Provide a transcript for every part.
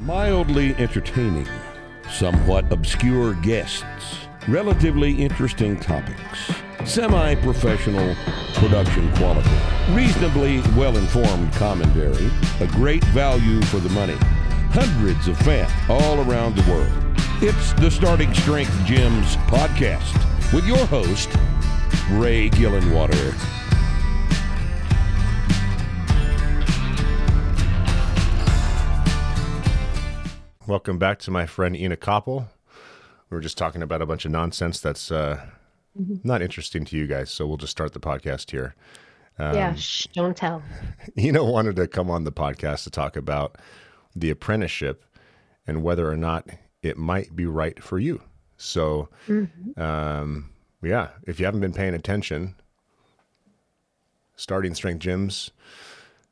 Mildly entertaining, somewhat obscure guests, relatively interesting topics, semi professional production quality, reasonably well informed commentary, a great value for the money, hundreds of fans all around the world. It's the Starting Strength Gyms podcast with your host, Ray Gillenwater. Welcome back to my friend Ina Koppel. We were just talking about a bunch of nonsense that's uh, not interesting to you guys, so we'll just start the podcast here. yeah, shh, don't tell. Ina wanted to come on the podcast to talk about the apprenticeship and whether or not it might be right for you. So, um, yeah, if you haven't been paying attention, starting strength gyms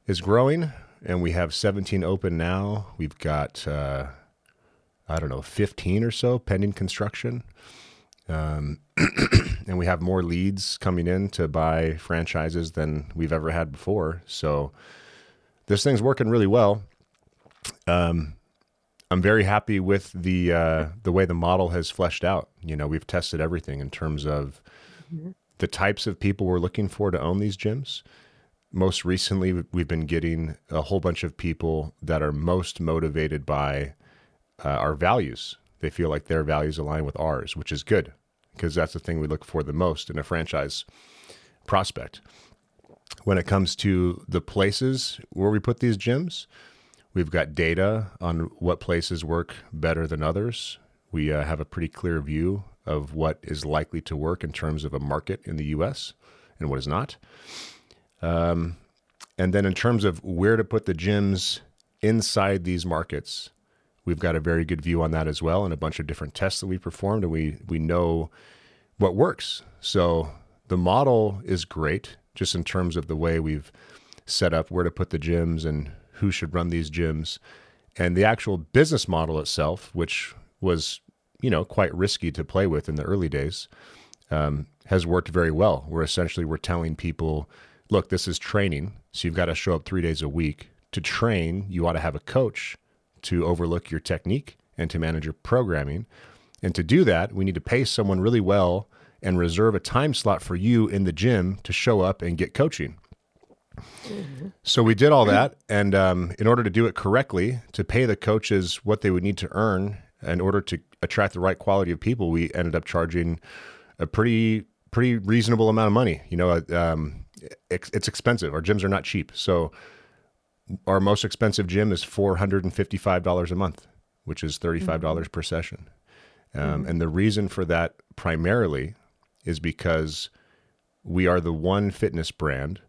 is growing, and we have 17 open now. We've got, uh, I don't know, 15 or so pending construction. Um, and we have more leads coming in to buy franchises than we've ever had before. So this thing's working really well. Um, I'm very happy with the uh, the way the model has fleshed out. You know, we've tested everything in terms of the types of people we're looking for to own these gyms. Most recently, we've been getting a whole bunch of people that are most motivated by uh, our values. They feel like their values align with ours, which is good because that's the thing we look for the most in a franchise prospect. When it comes to the places where we put these gyms, we've got data on what places work better than others. We uh, have a pretty clear view of what is likely to work in terms of a market in the US and what is not. Um, and then in terms of where to put the gyms inside these markets, we've got a very good view on that as well, and a bunch of different tests that we performed, and we we know what works. So the model is great, just in terms of the way we've set up where to put the gyms and who should run these gyms, and the actual business model itself, which was you know quite risky to play with in the early days, um, has worked very well. Where essentially we're telling people, look, this is training, so you've got to show up three days a week to train. You ought to have a coach to overlook your technique and to manage your programming. And to do that, we need to pay someone really well and reserve a time slot for you in the gym to show up and get coaching. So we did all that. And um, in order to do it correctly, to pay the coaches what they would need to earn in order to attract the right quality of people, we ended up charging a pretty pretty reasonable amount of money. You know, um, it's, it's expensive. Our gyms are not cheap. So our most expensive gym is four hundred and fifty-five dollars a month, which is thirty-five dollars per session. Um, And the reason for that primarily is because we are the one fitness brand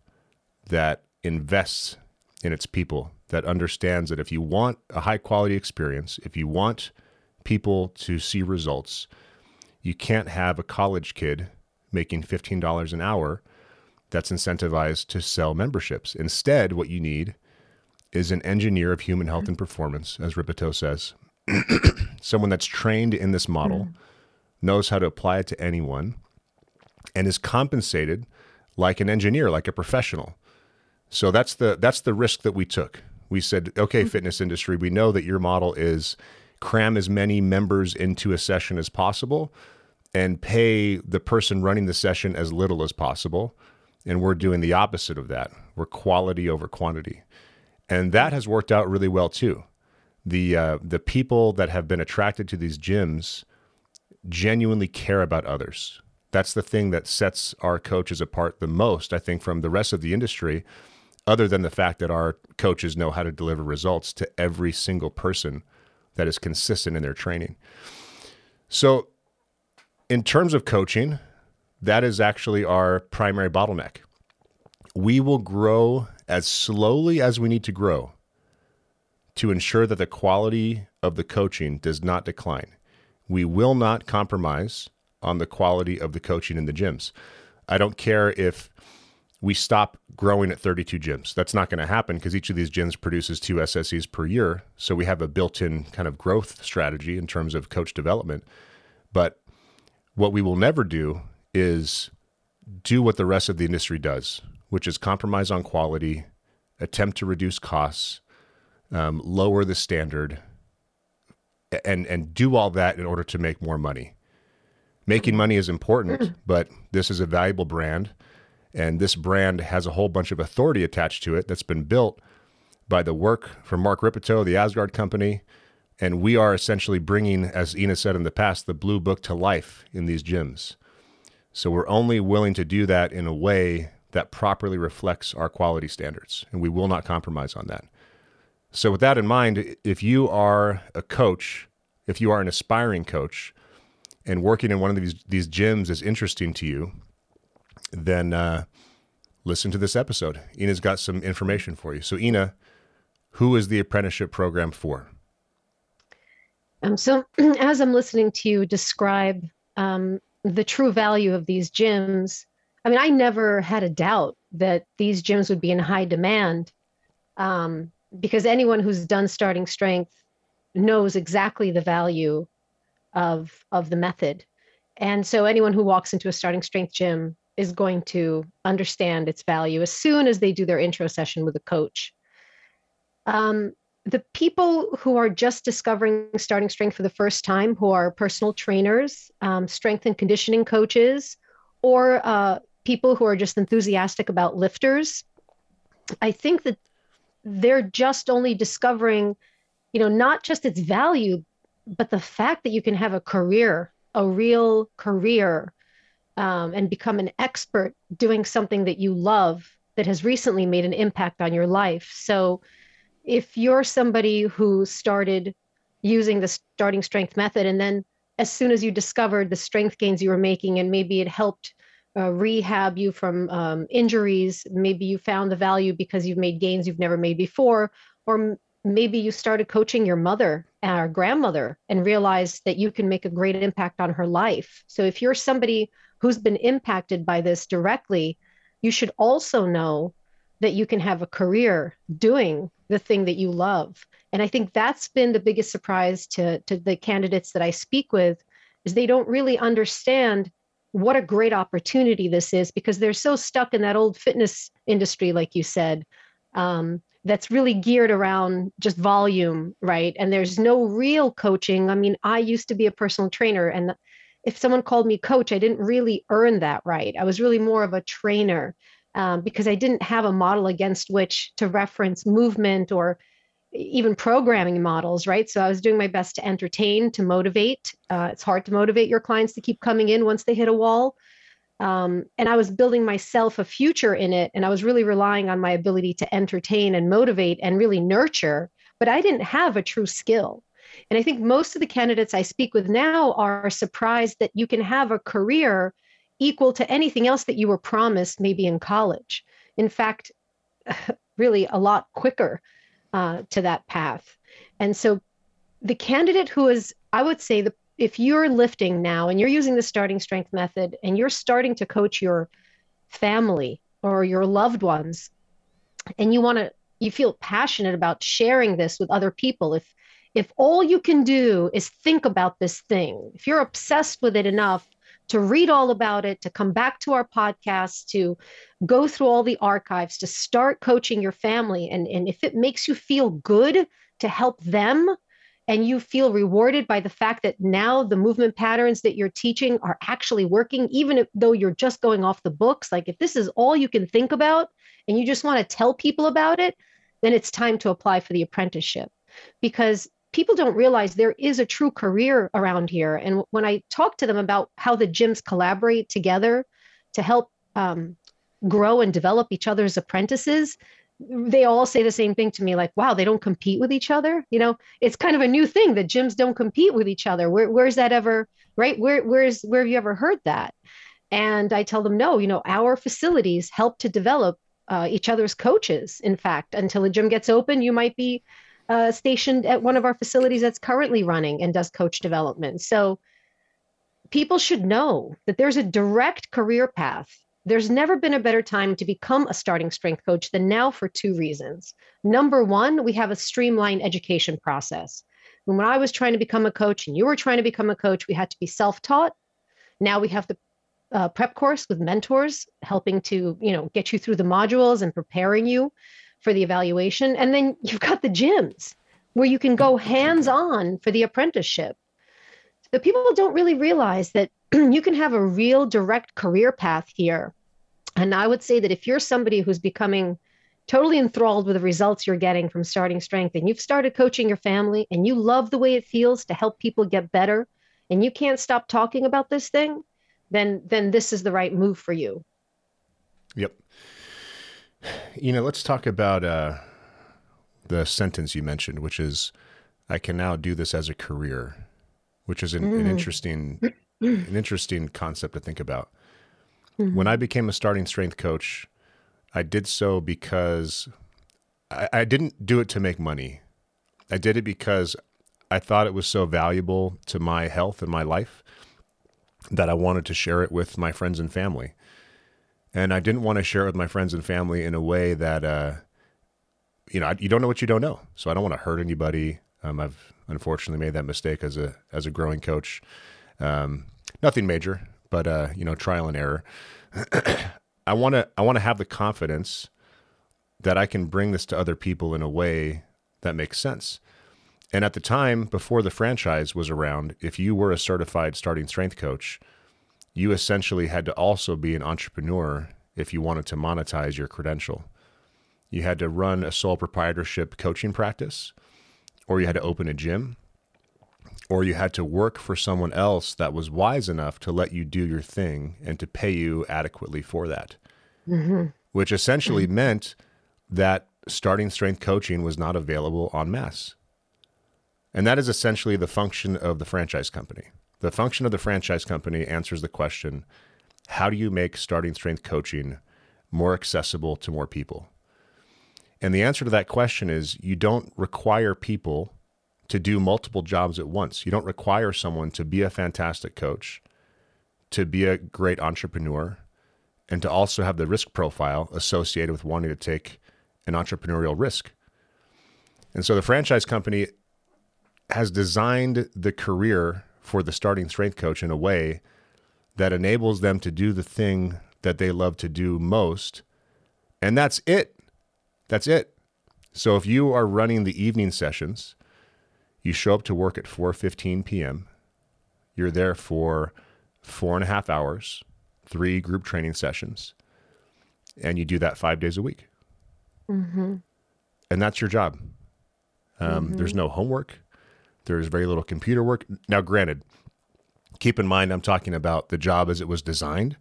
that invests in its people, that understands that if you want a high quality experience, if you want people to see results, you can't have a college kid making $15 an hour that's incentivized to sell memberships. Instead, what you need is an engineer of human health mm-hmm. and performance, as Rippetoe says, someone that's trained in this model, mm-hmm. knows how to apply it to anyone, and is compensated like an engineer, like a professional. So that's the that's the risk that we took. We said, okay, mm-hmm. fitness industry, we know that your model is cram as many members into a session as possible and pay the person running the session as little as possible. And we're doing the opposite of that. We're quality over quantity. And that has worked out really well too. The uh, the people that have been attracted to these gyms genuinely care about others. That's the thing that sets our coaches apart the most, I think, from the rest of the industry, other than the fact that our coaches know how to deliver results to every single person that is consistent in their training. So, in terms of coaching, that is actually our primary bottleneck. We will grow as slowly as we need to grow to ensure that the quality of the coaching does not decline. We will not compromise on the quality of the coaching in the gyms. I don't care if we stop growing at 32 gyms. That's not going to happen because each of these gyms produces two SSCs per year. So we have a built in kind of growth strategy in terms of coach development. But what we will never do is do what the rest of the industry does, which is compromise on quality, attempt to reduce costs, um, lower the standard, and and do all that in order to make more money. Making money is important, but this is a valuable brand, and this brand has a whole bunch of authority attached to it that's been built by the work from Mark Rippetoe, the Aasgaard company, and we are essentially bringing, as Ina said in the past, the blue book to life in these gyms. So we're only willing to do that in a way that properly reflects our quality standards, and we will not compromise on that. So, with that in mind, if you are a coach, if you are an aspiring coach, and working in one of these these gyms is interesting to you, then uh, listen to this episode. Ina's got some information for you. So, Ina, who is the apprenticeship program for? Um, so, as I'm listening to you describe um, the true value of these gyms, I mean, I never had a doubt that these gyms would be in high demand um, because anyone who's done starting strength knows exactly the value of of the method. And so anyone who walks into a starting strength gym is going to understand its value as soon as they do their intro session with a coach. Um, the people who are just discovering starting strength for the first time, who are personal trainers, um, strength and conditioning coaches, or uh, people who are just enthusiastic about lifters, I think that they're just only discovering, you know, not just its value, but the fact that you can have a career, a real career, um, and become an expert doing something that you love that has recently made an impact on your life. So if you're somebody who started using the starting strength method and then as soon as you discovered the strength gains you were making and maybe it helped uh, rehab you from um, injuries maybe you found the value because you've made gains you've never made before or m- maybe you started coaching your mother or grandmother and realized that you can make a great impact on her life so if you're somebody who's been impacted by this directly you should also know that you can have a career doing the thing that you love. And I think that's been the biggest surprise to, to the candidates that I speak with is they don't really understand what a great opportunity this is because they're so stuck in that old fitness industry, like you said, um, that's really geared around just volume, right? And there's no real coaching. I mean, I used to be a personal trainer, and if someone called me coach, I didn't really earn that right. I was really more of a trainer um, because I didn't have a model against which to reference movement or even programming models, right? So I was doing my best to entertain, to motivate. Uh, it's hard to motivate your clients to keep coming in once they hit a wall. Um, and I was building myself a future in it. And I was really relying on my ability to entertain and motivate and really nurture. But I didn't have a true skill. And I think most of the candidates I speak with now are surprised that you can have a career equal to anything else that you were promised maybe in college. In fact, really a lot quicker uh, to that path. And so the candidate who is, I would say, the if you're lifting now and you're using the starting strength method and you're starting to coach your family or your loved ones and you want to you feel passionate about sharing this with other people if if all you can do is think about this thing if you're obsessed with it enough to read all about it, to come back to our podcast, to go through all the archives, to start coaching your family. And, and if it makes you feel good to help them, and you feel rewarded by the fact that now the movement patterns that you're teaching are actually working, even if, though you're just going off the books, like if this is all you can think about and you just want to tell people about it, then it's time to apply for the apprenticeship. Because people don't realize there is a true career around here. And when I talk to them about how the gyms collaborate together to help um, grow and develop each other's apprentices, they all say the same thing to me like wow they don't compete with each other? You know it's kind of a new thing that gyms don't compete with each other. Where, where's that ever right? Where where's where have you ever heard that? And i tell them no you know our facilities help to develop uh, each other's coaches in fact. Until a gym gets open you might be uh, stationed at one of our facilities that's currently running and does coach development. So people should know that there's a direct career path. There's never been a better time to become a starting strength coach than now for two reasons. Number one, we have a streamlined education process. When I was trying to become a coach and you were trying to become a coach, we had to be self taught. Now we have the uh, prep course with mentors helping to you know get you through the modules and preparing you for the evaluation. And then you've got the gyms where you can go mm-hmm. hands on for the apprenticeship. But people don't really realize that you can have a real direct career path here. And I would say that if you're somebody who's becoming totally enthralled with the results you're getting from starting strength and you've started coaching your family and you love the way it feels to help people get better and you can't stop talking about this thing, then then this is the right move for you. Yep. You know, let's talk about uh, the sentence you mentioned, which is, "I can now do this as a career," which is an, mm. an interesting, an interesting concept to think about. Mm-hmm. When I became a starting strength coach, I did so because I, I didn't do it to make money. I did it because I thought it was so valuable to my health and my life that I wanted to share it with my friends and family. And I didn't want to share it with my friends and family in a way that, uh, you know, you don't know what you don't know. So I don't want to hurt anybody. Um, I've unfortunately made that mistake as a as a growing coach. Um, nothing major, but uh, you know, trial and error. I want to I want to have the confidence that I can bring this to other people in a way that makes sense. And at the time before the franchise was around, if you were a certified starting strength coach, you essentially had to also be an entrepreneur if you wanted to monetize your credential. You had to run a sole proprietorship coaching practice, or you had to open a gym, or you had to work for someone else that was wise enough to let you do your thing and to pay you adequately for that. Mm-hmm. Which essentially mm-hmm. meant that starting strength coaching was not available en masse. And that is essentially the function of the franchise company. The function of the franchise company answers the question how do you make starting strength coaching more accessible to more people? And the answer to that question is you don't require people to do multiple jobs at once. You don't require someone to be a fantastic coach, to be a great entrepreneur, and to also have the risk profile associated with wanting to take an entrepreneurial risk. And so the franchise company has designed the career for the starting strength coach in a way that enables them to do the thing that they love to do most. And that's it. That's it. So if you are running the evening sessions, you show up to work at 4:15 p.m. You're there for four and a half hours, three group training sessions, and you do that five days a week. Mm-hmm. And that's your job. Um, mm-hmm. There's no homework. There's very little computer work. Now, granted, keep in mind I'm talking about the job as it was designed.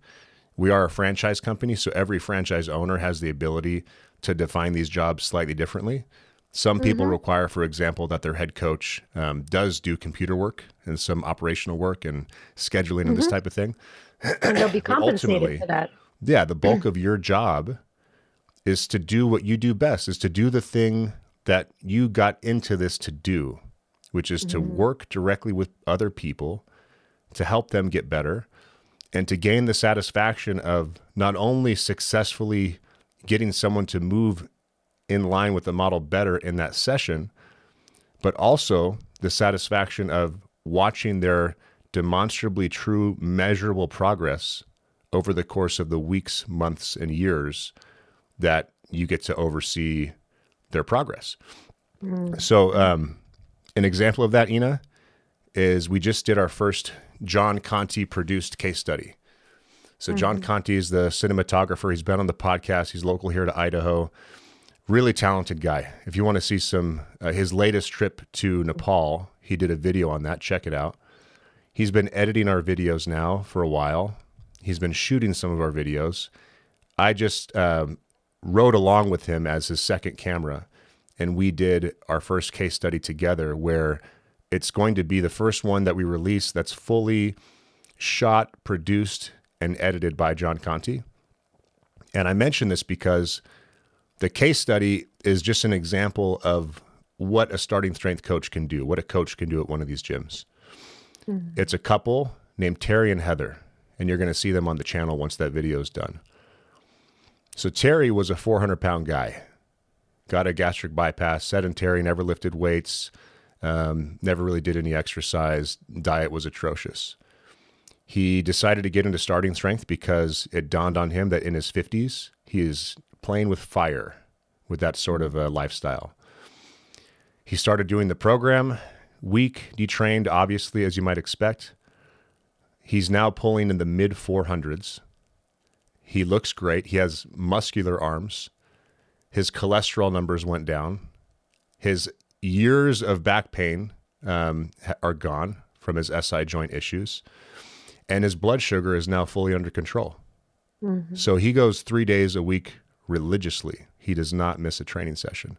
We are a franchise company, so every franchise owner has the ability to define these jobs slightly differently. Some people mm-hmm. require, for example, that their head coach um, does do computer work and some operational work and scheduling mm-hmm. and this mm-hmm. type of thing. And they'll be compensated for that. Yeah, the bulk of your job is to do what you do best, is to do the thing that you got into this to do, which is mm-hmm. to work directly with other people to help them get better and to gain the satisfaction of not only successfully getting someone to move in line with the model better in that session, but also the satisfaction of watching their demonstrably true, measurable progress over the course of the weeks, months, and years that you get to oversee their progress. Mm. So, um, an example of that, Ina, is we just did our first John Conti produced case study. So, mm-hmm. John Conti is the cinematographer. He's been on the podcast. He's local here to Idaho really talented guy. If you want to see some uh, his latest trip to Nepal, he did a video on that. Check it out. He's been editing our videos now for a while. He's been shooting some of our videos. I just um, rode along with him as his second camera, and we did our first case study together. Where it's going to be the first one that we release that's fully shot, produced, and edited by John Conti. And I mention this because the case study is just an example of what a starting strength coach can do, what a coach can do at one of these gyms. Mm-hmm. It's a couple named Terry and Heather, and you're going to see them on the channel once that video is done. So Terry was a 400 pound guy, got a gastric bypass, sedentary, never lifted weights, um, never really did any exercise. Diet was atrocious. He decided to get into starting strength because it dawned on him that in his 50s, he is playing with fire with that sort of lifestyle. He started doing the program, weak, detrained, obviously, as you might expect. He's now pulling in the mid 400s. He looks great. He has muscular arms. His cholesterol numbers went down. His years of back pain um, are gone from his SI joint issues. And his blood sugar is now fully under control. Mm-hmm. So he goes three days a week religiously. He does not miss a training session.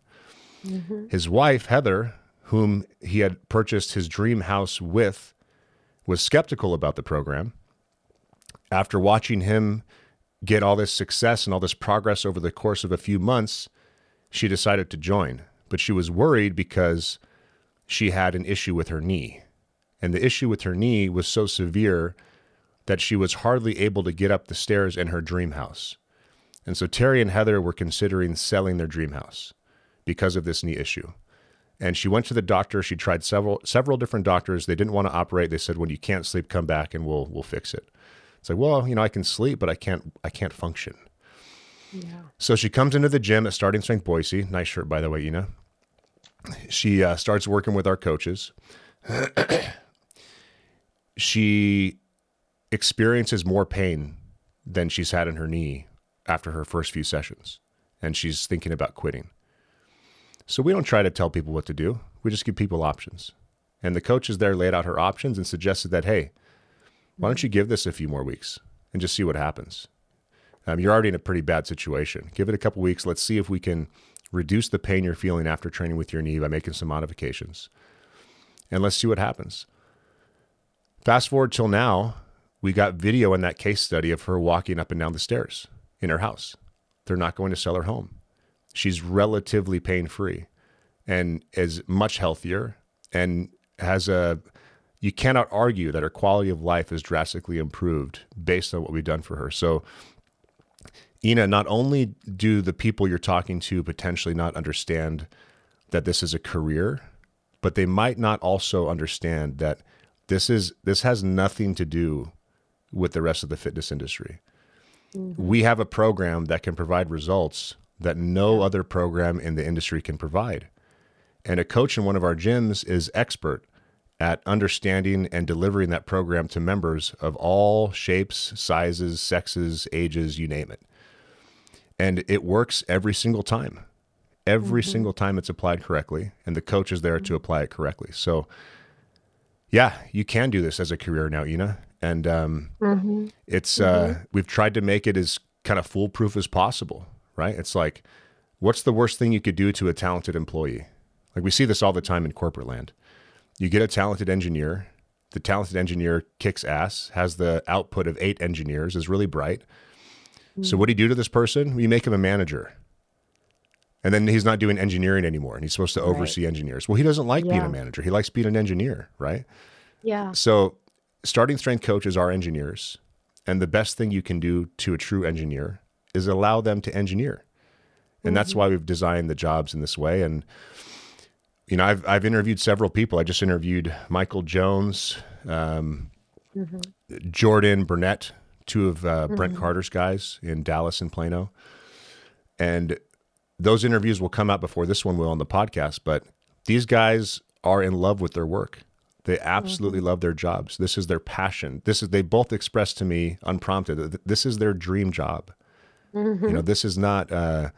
Mm-hmm. His wife, Heather, whom he had purchased his dream house with, was skeptical about the program. After watching him get all this success and all this progress over the course of a few months, she decided to join. But she was worried because she had an issue with her knee. And the issue with her knee was so severe that she was hardly able to get up the stairs in her dream house. And so Terry and Heather were considering selling their dream house because of this knee issue. And she went to the doctor. She tried several several different doctors. They didn't want to operate. They said, "When you can't sleep, come back and we'll we'll fix it." It's like, well, you know, I can sleep, but I can't I can't function. Yeah. So she comes into the gym at Starting Strength Boise. Nice shirt, by the way, Ina. She uh, starts working with our coaches. she experiences more pain than she's had in her knee after her first few sessions, and she's thinking about quitting. So we don't try to tell people what to do. We just give people options. And the coaches there laid out her options and suggested that, hey, why don't you give this a few more weeks and just see what happens? Um, you're already in a pretty bad situation. Give it a couple weeks. Let's see if we can reduce the pain you're feeling after training with your knee by making some modifications. And let's see what happens. Fast forward till now, we got video in that case study of her walking up and down the stairs in her house. They're not going to sell her home. She's relatively pain free and is much healthier and has a you cannot argue that her quality of life is drastically improved based on what we've done for her. So Ina, not only do the people you're talking to potentially not understand that this is a career, but they might not also understand that this is this has nothing to do with the rest of the fitness industry. Mm-hmm. We have a program that can provide results that no other program in the industry can provide. And a coach in one of our gyms is expert at understanding and delivering that program to members of all shapes, sizes, sexes, ages, you name it. And it works every single time. Every mm-hmm. single time it's applied correctly, and the coach is there mm-hmm. to apply it correctly. So, yeah, you can do this as a career now, Ina and um, mm-hmm. it's uh, mm-hmm. we've tried to make it as kind of foolproof as possible right it's like what's the worst thing you could do to a talented employee like we see this all the time in corporate land you get a talented engineer the talented engineer kicks ass has the output of eight engineers is really bright mm-hmm. so what do you do to this person you make him a manager and then he's not doing engineering anymore and he's supposed to oversee right. engineers well he doesn't like yeah. being a manager he likes being an engineer right yeah so starting strength coaches are engineers. And the best thing you can do to a true engineer is allow them to engineer. And mm-hmm. that's why we've designed the jobs in this way. And, you know, I've, I've interviewed several people. I just interviewed Michael Jones, um, mm-hmm. Jordan Burnett, two of uh, mm-hmm. Brent Carter's guys in Dallas and Plano. And those interviews will come out before this one will on the podcast. But these guys are in love with their work. They absolutely mm-hmm. love their jobs. This is their passion. This is they both expressed to me unprompted that this is their dream job. Mm-hmm. You know, this is not uh,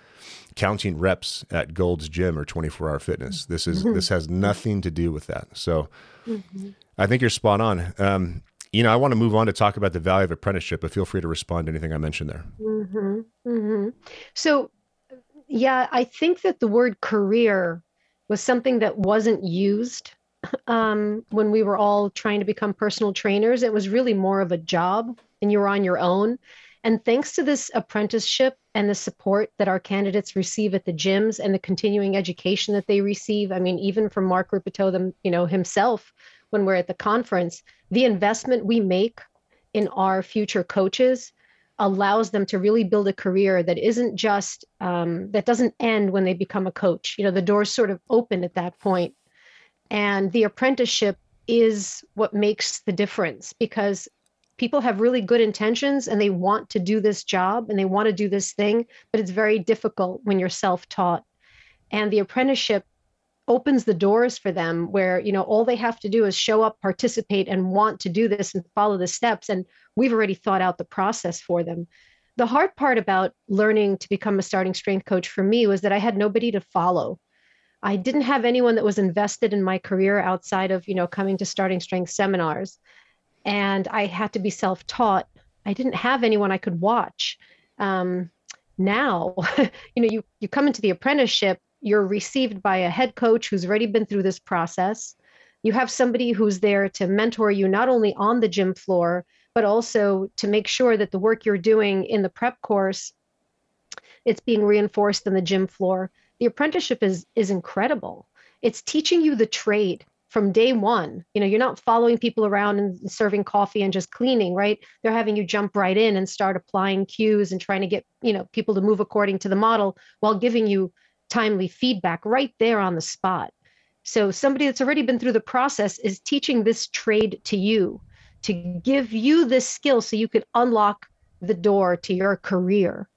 counting reps at Gold's Gym or 24 Hour Fitness. This is mm-hmm. this has nothing to do with that. So, mm-hmm. I think you're spot on. Um, you know, I want to move on to talk about the value of apprenticeship, but feel free to respond to anything I mentioned there. Mm-hmm. Mm-hmm. So, yeah, I think that the word career was something that wasn't used um, when we were all trying to become personal trainers. It was really more of a job, and you were on your own. And thanks to this apprenticeship and the support that our candidates receive at the gyms and the continuing education that they receive, I mean, even from Mark Rippetoe, them, you know, himself, when we're at the conference, the investment we make in our future coaches allows them to really build a career that isn't just um, that doesn't end when they become a coach. You know, the doors sort of open at that point and the apprenticeship is what makes the difference because people have really good intentions and they want to do this job and they want to do this thing, but it's very difficult when you're self taught. And the apprenticeship opens the doors for them where you know all they have to do is show up participate and want to do this and follow the steps and we've already thought out the process for them. The hard part about learning to become a starting strength coach for me was that i had nobody to follow. I didn't have anyone that was invested in my career outside of you know coming to starting strength seminars and i had to be self-taught i didn't have anyone i could watch um, now you know you you come into the apprenticeship you're received by a head coach who's already been through this process. You have somebody who's there to mentor you not only on the gym floor, but also to make sure that the work you're doing in the prep course it's being reinforced in the gym floor. The apprenticeship is is incredible. It's teaching you the trade from day one. You know, you're not following people around and serving coffee and just cleaning, right? They're having you jump right in and start applying cues and trying to get, you know, people to move according to the model while giving you timely feedback right there on the spot. So somebody that's already been through the process is teaching this trade to you to give you this skill so you could unlock the door to your career.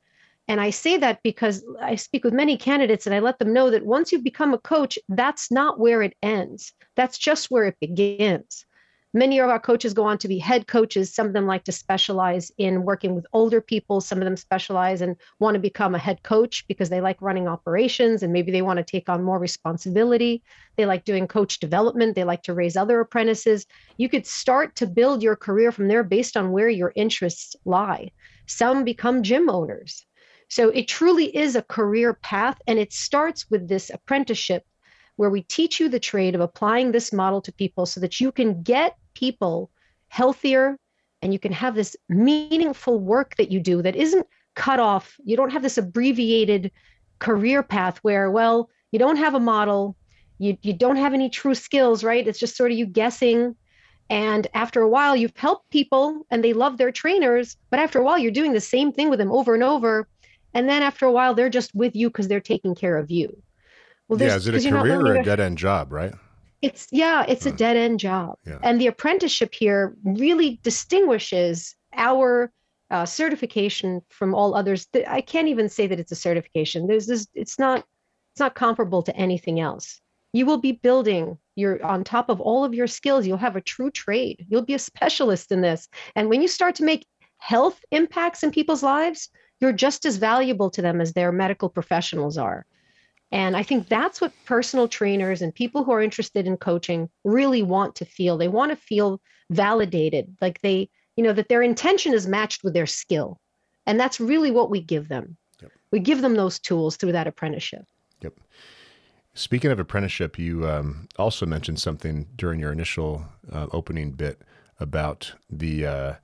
And I say that because I speak with many candidates and I let them know that once you become a coach, that's not where it ends. That's just where it begins. Many of our coaches go on to be head coaches. Some of them like to specialize in working with older people. Some of them specialize and want to become a head coach because they like running operations and maybe they want to take on more responsibility. They like doing coach development. They like to raise other apprentices. You could start to build your career from there based on where your interests lie. Some become gym owners. So it truly is a career path, and it starts with this apprenticeship where we teach you the trade of applying this model to people so that you can get people healthier and you can have this meaningful work that you do that isn't cut off. You don't have this abbreviated career path where, well, you don't have a model, you, you don't have any true skills, right? It's just sort of you guessing. And after a while, you've helped people and they love their trainers, but after a while, you're doing the same thing with them over and over. And then after a while, they're just with you because they're taking care of you. Well, yeah, is it a career or a dead end job, right? It's yeah, it's a dead end job. Yeah. And the apprenticeship here really distinguishes our uh, certification from all others. I can't even say that it's a certification. There's this. It's not. It's not comparable to anything else. You will be building your on top of all of your skills. You'll have a true trade. You'll be a specialist in this. And when you start to make health impacts in people's lives, you're just as valuable to them as their medical professionals are. And I think that's what personal trainers and people who are interested in coaching really want to feel. They want to feel validated, like they, you know, that their intention is matched with their skill. And that's really what we give them. Yep. We give them those tools through that apprenticeship. Yep. Speaking of apprenticeship, you um, also mentioned something during your initial uh, opening bit about the uh,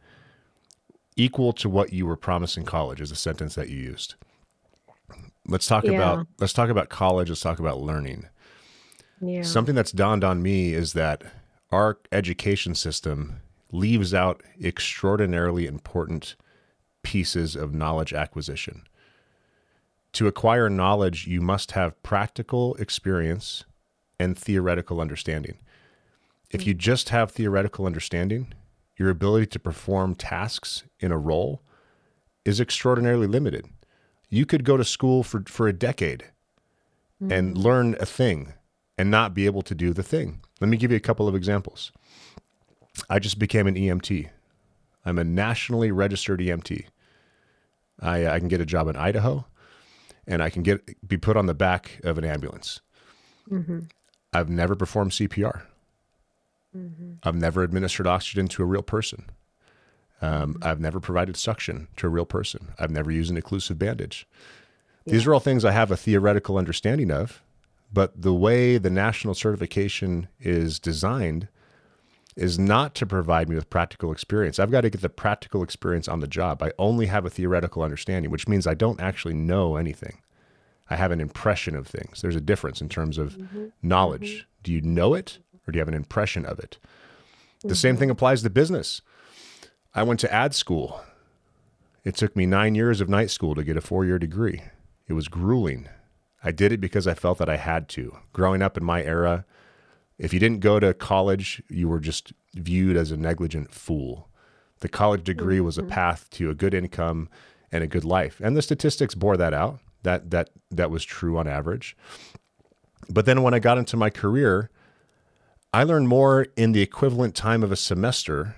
equal to what you were promised in college is a sentence that you used. Let's talk yeah. about let's talk about college. Let's talk about learning. Yeah. Something that's dawned on me is that our education system leaves out extraordinarily important pieces of knowledge acquisition. To acquire knowledge, you must have practical experience and theoretical understanding. If mm. you just have theoretical understanding, your ability to perform tasks in a role is extraordinarily limited you could go to school for, for a decade mm-hmm. and learn a thing and not be able to do the thing. Let me give you a couple of examples. I just became an EMT. I'm a nationally registered EMT. I, I can get a job in Idaho and I can get be put on the back of an ambulance. Mm-hmm. I've never performed CPR. Mm-hmm. I've never administered oxygen to a real person. Um, I've never provided suction to a real person. I've never used an occlusive bandage. Yeah. These are all things I have a theoretical understanding of, but the way the national certification is designed is not to provide me with practical experience. I've got to get the practical experience on the job. I only have a theoretical understanding, which means I don't actually know anything. I have an impression of things. There's a difference in terms of mm-hmm. knowledge. Mm-hmm. Do you know it or do you have an impression of it? The mm-hmm. same thing applies to business. I went to ad school. It took me nine years of night school to get a four year degree. It was grueling. I did it because I felt that I had to. Growing up in my era, if you didn't go to college, you were just viewed as a negligent fool. The college degree was a mm-hmm. path to a good income and a good life. And the statistics bore that out. That that that was true on average. But then when I got into my career, I learned more in the equivalent time of a semester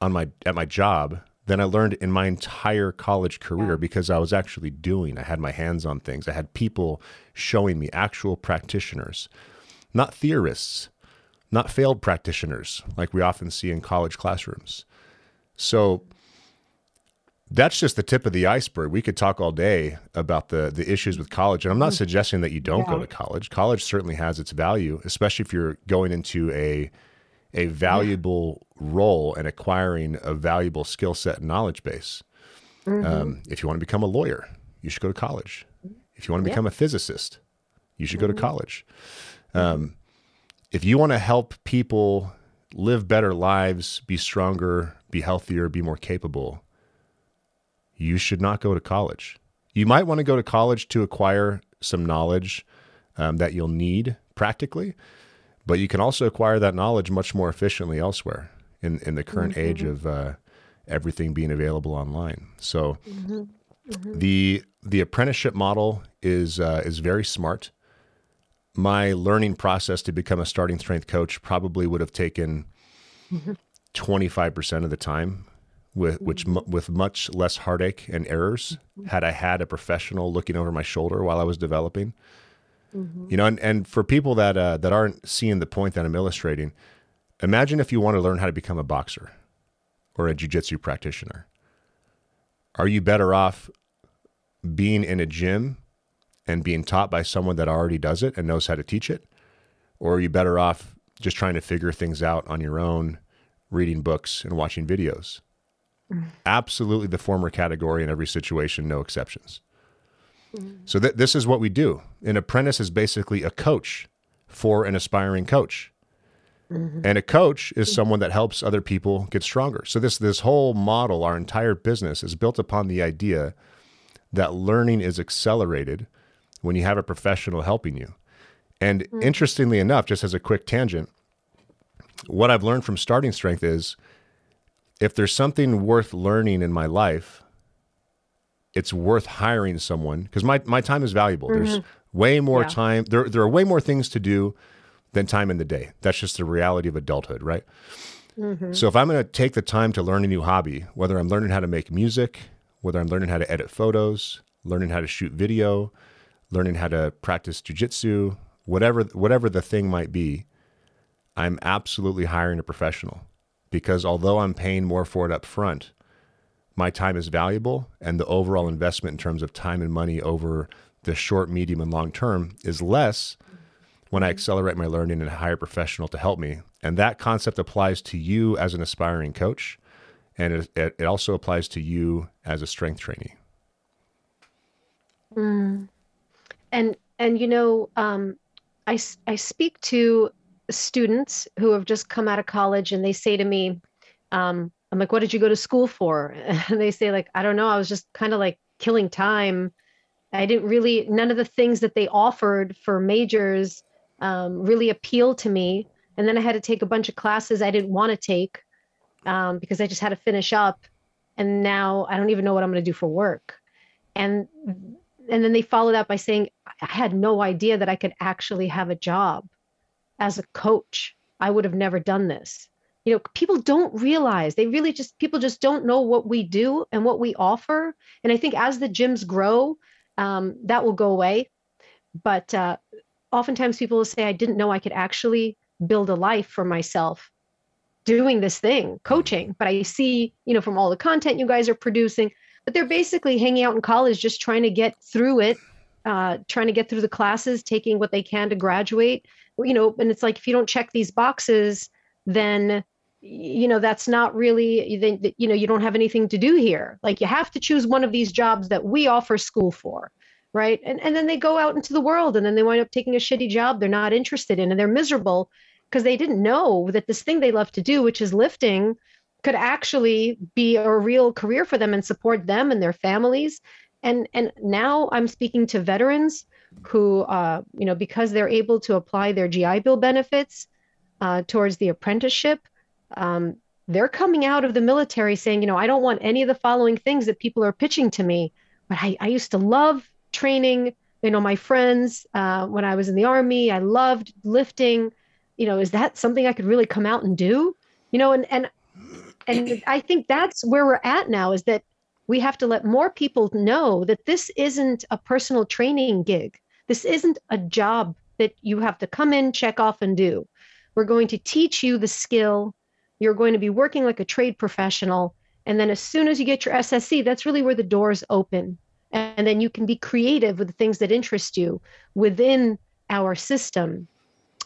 on my at my job than I learned in my entire college career because I was actually doing. I had my hands on things. I had people showing me actual practitioners, not theorists, not failed practitioners like we often see in college classrooms. So that's just the tip of the iceberg. We could talk all day about the the issues with college, and I'm not mm. suggesting that you don't yeah. go to college. College certainly has its value, especially if you're going into a a valuable yeah. role and acquiring a valuable skill set and knowledge base. Mm-hmm. Um, if you want to become a lawyer, you should go to college. If you want to become a physicist, you should mm-hmm. go to mm-hmm. college. Um, if you want to help people live better lives, be stronger, be healthier, be more capable, you should not go to college. You might want to go to college to acquire some knowledge um, that you'll need practically, but you can also acquire that knowledge much more efficiently elsewhere in, in the current mm-hmm. age of uh, everything being available online. So mm-hmm. Mm-hmm. the the apprenticeship model is uh, is very smart. My learning process to become a starting strength coach probably would have taken mm-hmm. 25 percent of the time with which mm-hmm. with much less heartache and errors mm-hmm. had I had a professional looking over my shoulder while I was developing. Mm-hmm. You know, and, and for people that uh, that aren't seeing the point that I'm illustrating, imagine if you want to learn how to become a boxer or a jiu-jitsu practitioner. Are you better off being in a gym and being taught by someone that already does it and knows how to teach it? Or are you better off just trying to figure things out on your own, reading books and watching videos? Absolutely the former category in every situation, no exceptions. So th- this is what we do. An apprentice is basically a coach for an aspiring coach. Mm-hmm. And a coach is someone that helps other people get stronger. So this this whole model, our entire business is built upon the idea that learning is accelerated when you have a professional helping you. And mm-hmm. interestingly enough, just as a quick tangent, what I've learned from starting strength is if there's something worth learning in my life, it's worth hiring someone because my, my time is valuable. Mm-hmm. There's way more yeah. time. There, there are way more things to do than time in the day. That's just the reality of adulthood, right? Mm-hmm. So if I'm going to take the time to learn a new hobby, whether I'm learning how to make music, whether I'm learning how to edit photos, learning how to shoot video, learning how to practice jujitsu, whatever whatever the thing might be, I'm absolutely hiring a professional because although I'm paying more for it up front, my time is valuable and the overall investment in terms of time and money over the short, medium, and long term is less when I accelerate my learning and hire a professional to help me. And that concept applies to you as an aspiring coach, and it, it also applies to you as a strength trainee. Mm. And and you know, um, I I speak to students who have just come out of college and they say to me, um, I'm like, what did you go to school for? And they say, like, I don't know. I was just kind of like killing time. I didn't really, none of the things that they offered for majors um, really appealed to me. And then I had to take a bunch of classes I didn't want to take um, because I just had to finish up. And now I don't even know what I'm going to do for work. And and then they followed up by saying, I had no idea that I could actually have a job as a coach. I would have never done this. You know, people don't realize, they really just, people just don't know what we do and what we offer. And I think as the gyms grow, um, that will go away. But uh, oftentimes people will say, I didn't know I could actually build a life for myself doing this thing, coaching. But I see, you know, from all the content you guys are producing, but they're basically hanging out in college just trying to get through it, uh, trying to get through the classes, taking what they can to graduate you know, and it's like if you don't check these boxes, then you know that's not really then you know you don't have anything to do here. Like you have to choose one of these jobs that we offer school for right? And and then they go out into the world and then they wind up taking a shitty job they're not interested in and they're miserable because they didn't know that this thing they love to do which is lifting could actually be a real career for them and support them and their families and and now i'm speaking to veterans who, uh, you know, because they're able to apply their GI Bill benefits uh, towards the apprenticeship, um, they're coming out of the military saying, you know, I don't want any of the following things that people are pitching to me, but I, I used to love training you know, my friends, uh, when I was in the army, I loved lifting. You know, is that something I could really come out and do? You know, and and and I think that's where we're at now is that we have to let more people know that this isn't a personal training gig. This isn't a job that you have to come in, check off, and do. We're going to teach you the skill. You're going to be working like a trade professional. And then as soon as you get your SSC, that's really where the doors open and then you can be creative with the things that interest you within our system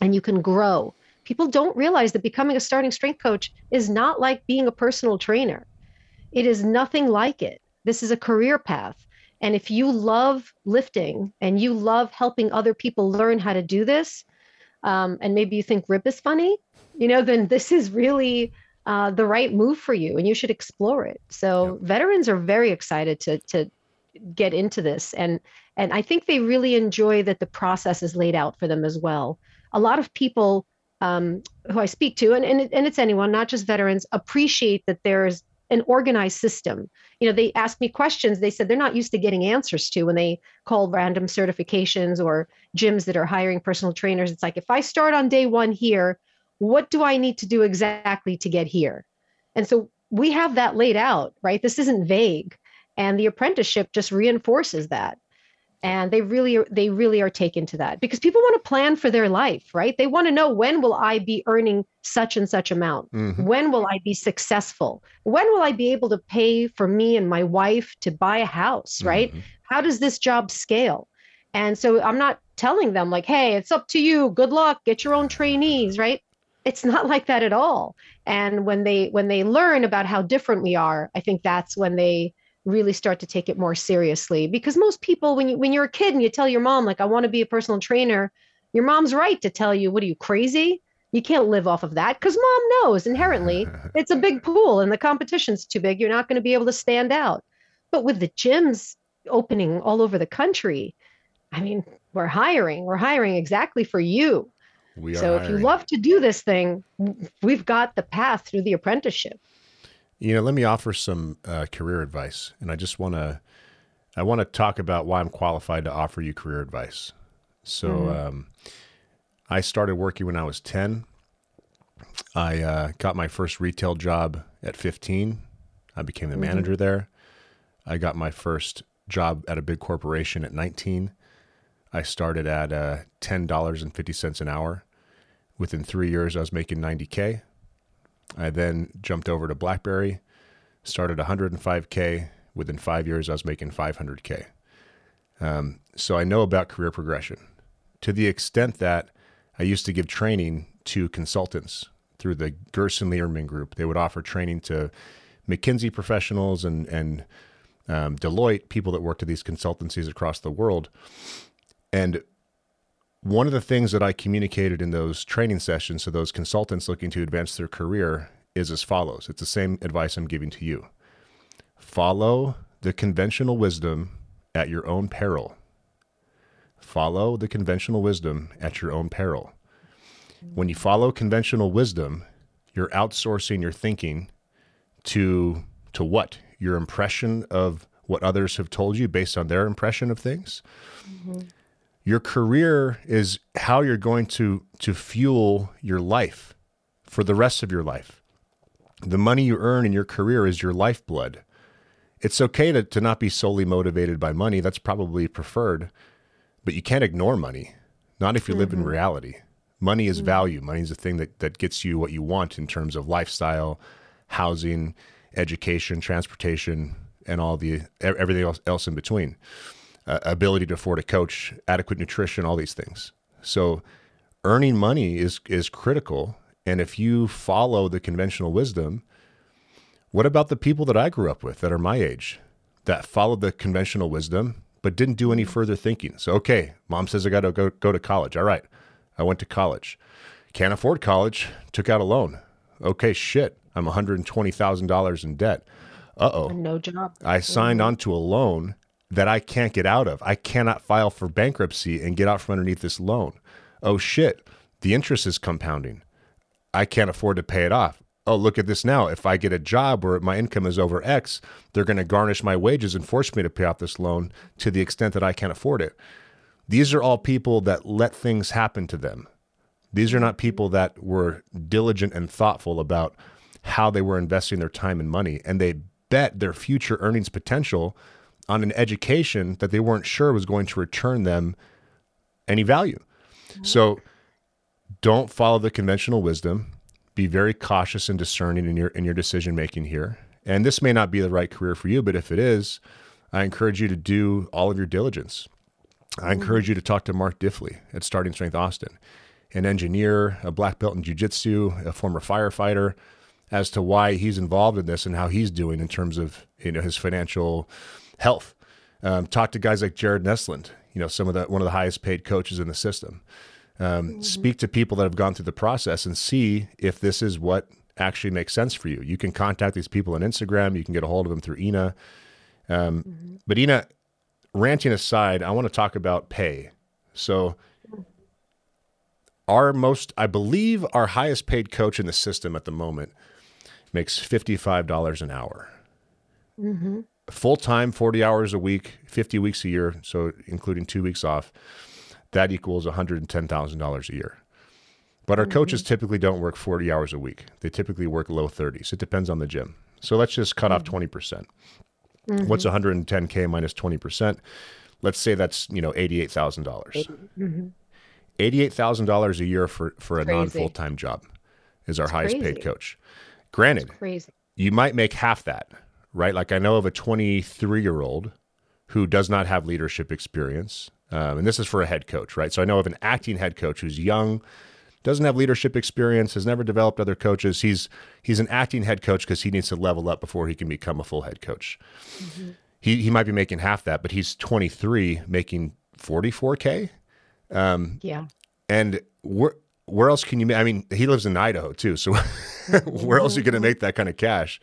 and you can grow people don't realize that becoming a starting strength coach is not like being a personal trainer it is nothing like it. This is a career path. And if you love lifting and you love helping other people learn how to do this um, and maybe you think rip is funny you know then this is really uh, the right move for you and you should explore it. So yep. veterans are very excited to to get into this. And and i think they really enjoy that the process is laid out for them as well. A lot of people um, who i speak to and, and, and it's anyone not just veterans appreciate that there's an organized system. You know they ask me questions they said they're not used to getting answers to when they call random certifications or gyms that are hiring personal trainers. It's like if i start on day one here what do i need to do exactly to get here? And so we have that laid out right? This isn't vague. And the apprenticeship just reinforces that and they really they really are taken to that because people want to plan for their life right? They want to know when will i be earning such and such amount? Mm-hmm. when will i be successful? When will i be able to pay for me and my wife to buy a house right? Mm-hmm. how does this job scale? And so i'm not telling them like hey it's up to you. Good luck. Get your own trainees right? It's not like that at all. And when they when they learn about how different we are i think that's when they really start to take it more seriously. Because most people when you when you're a kid and you tell your mom like I want to be a personal trainer your mom's right to tell you what are you crazy? You can't live off of that. Because mom knows inherently it's a big pool and the competition's too big. You're not going to be able to stand out. But with the gyms opening all over the country i mean we're hiring. We're hiring exactly for you. We so if you love to do this thing we've got the path through the apprenticeship you know, let me offer some uh, career advice, and I just want to I want to talk about why I'm qualified to offer you career advice. So, mm-hmm. um, I started working when I was 10. I uh, got my first retail job at 15. I became the mm-hmm. manager there. I got my first job at a big corporation at 19. I started at uh, $10.50 an hour. Within three years, I was making 90K. I then jumped over to BlackBerry, started 105K. Within five years, I was making 500K. Um, so I know about career progression to the extent that I used to give training to consultants through the Gerson Lehrman Group. They would offer training to McKinsey professionals and and um, Deloitte people that worked at these consultancies across the world. And one of the things that I communicated in those training sessions to those consultants looking to advance their career is as follows. It's the same advice I'm giving to you. Follow the conventional wisdom at your own peril. Follow the conventional wisdom at your own peril. When you follow conventional wisdom, you're outsourcing your thinking to to what? Your impression of what others have told you based on their impression of things. Mm-hmm your career is how you're going to to fuel your life for the rest of your life. The money you earn in your career is your lifeblood. It's okay to, to not be solely motivated by money. That's probably preferred, but you can't ignore money. Not if you mm-hmm. live in mm-hmm. reality. Money is mm-hmm. value. Money is the thing that, that gets you what you want in terms of lifestyle, housing, education, transportation, and all the everything else, else in between uh, ability to afford a coach, adequate nutrition, all these things. So earning money is is critical. And if you follow the conventional wisdom, what about the people that I grew up with that are my age that followed the conventional wisdom but didn't do any further thinking? So okay, mom says I got to go go to college. All right, I went to college. Can't afford college. Took out a loan. Okay, shit. I'm $120,000 in debt. Uh oh. No job. I signed mm-hmm. on to a loan that I can't get out of. I cannot file for bankruptcy and get out from underneath this loan. Oh shit, the interest is compounding. I can't afford to pay it off. Oh, look at this now. If I get a job where my income is over X, they're going to garnish my wages and force me to pay off this loan to the extent that I can't afford it. these are all people that let things happen to them. These are not people that were diligent and thoughtful about how they were investing their time and money, and they bet their future earnings potential on an education that they weren't sure was going to return them any value. Mm-hmm. So don't follow the conventional wisdom. Be very cautious and discerning in your in your decision making here. And this may not be the right career for you, but if it is, I encourage you to do all of your diligence. I mm-hmm. encourage you to talk to Mark Diffley at Starting Strength Austin, an engineer, a black belt in jiu-jitsu, a former firefighter, as to why he's involved in this and how he's doing in terms of you know his financial health. Um, talk to guys like Jared Nesland, you know, some of the one of the highest paid coaches in the system. Um, mm-hmm. Speak to people that have gone through the process and see if this is what actually makes sense for you. You can contact these people on Instagram. You can get a hold of them through Ina. Um, mm-hmm. But Ina, ranting aside, I want to talk about pay. So, our most, I believe, our highest paid coach in the system at the moment makes fifty-five dollars an hour. Mm-hmm full time, 40 hours a week, 50 weeks a year, so including two weeks off, that equals $110,000 a year. But our mm-hmm. coaches typically don't work 40 hours a week. They typically work low 30s. It depends on the gym. So let's just cut mm-hmm. off 20%. mm hmm What's 110K minus 20%? Let's say that's, you know, $88,000. Mm-hmm. $88,000 a year for, for a non full time job is our it's highest crazy. paid coach. Granted, you might make half that right? Like I know of a 23 year old who does not have leadership experience. Um, and this is for a head coach, right? So I know of an acting head coach who's young, doesn't have leadership experience, has never developed other coaches. He's he's an acting head coach because he needs to level up before he can become a full head coach. Mm-hmm. He he might be making half that, but he's 23, making 44k. Um, yeah, and we're where else can you? I mean, he lives in Idaho too, so where else are you going to make that kind of cash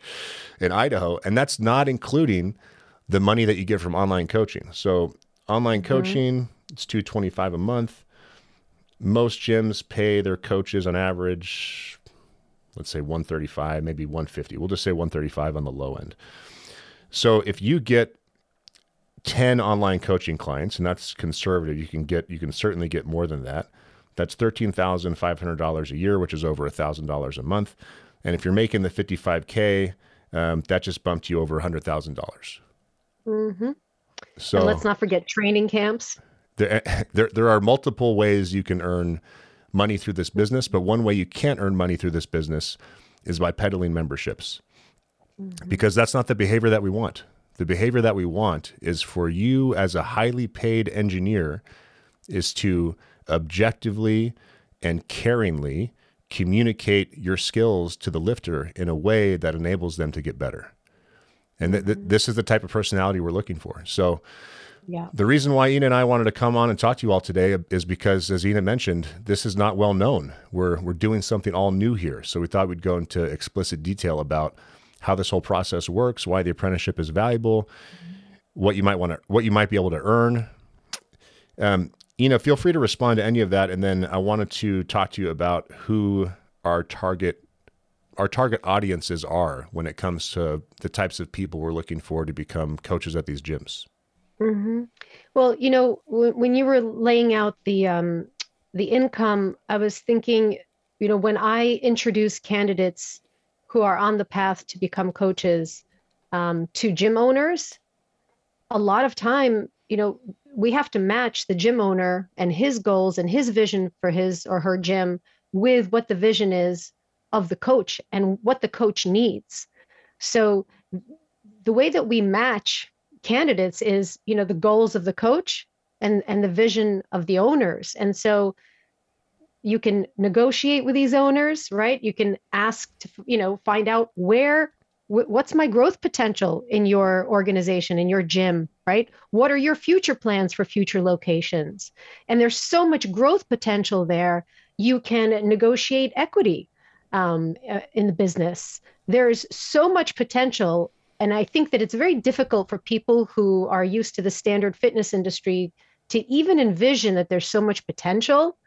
in Idaho? And that's not including the money that you get from online coaching. So online mm-hmm. coaching, it's two twenty five a month. Most gyms pay their coaches on average, let's say one thirty five, maybe one fifty. We'll just say one thirty five on the low end. So if you get 10 online coaching clients and that's conservative you can get you can certainly get more than that that's $13,500 a year, which is over $1,000 a month. And if you're making the 55K, um, that just bumped you over $100,000. Mm-hmm. So and let's not forget training camps. There, there, there are multiple ways you can earn money through this business, but one way you can't earn money through this business is by peddling memberships. Mm-hmm. Because that's not the behavior that we want. The behavior that we want is for you as a highly paid engineer is to objectively and caringly communicate your skills to the lifter in a way that enables them to get better. And th- th- this is the type of personality we're looking for. So, yeah. The reason why Ina and I wanted to come on and talk to you all today is because, as Ina mentioned, this is not well known. We're we're doing something all new here, so we thought we'd go into explicit detail about how this whole process works, why the apprenticeship is valuable, what you might want to, what you might be able to earn. Um, you know, feel free to respond to any of that. And then I wanted to talk to you about who our target our target audiences are when it comes to the types of people we're looking for to become coaches at these gyms. Mm-hmm. Well, you know, w- when you were laying out the um, the income, I was thinking, you know, when I introduce candidates who are on the path to become coaches um, to gym owners, a lot of time, you know, we have to match the gym owner and his goals and his vision for his or her gym with what the vision is of the coach and what the coach needs. So the way that we match candidates is, you know, the goals of the coach and and the vision of the owners. And so you can negotiate with these owners, right? You can ask to, you know, find out where what's my growth potential in your organization in your gym right? What are your future plans for future locations? And there's so much growth potential there. You can negotiate equity um, uh, in the business. There's so much potential and i think that it's very difficult for people who are used to the standard fitness industry to even envision that there's so much potential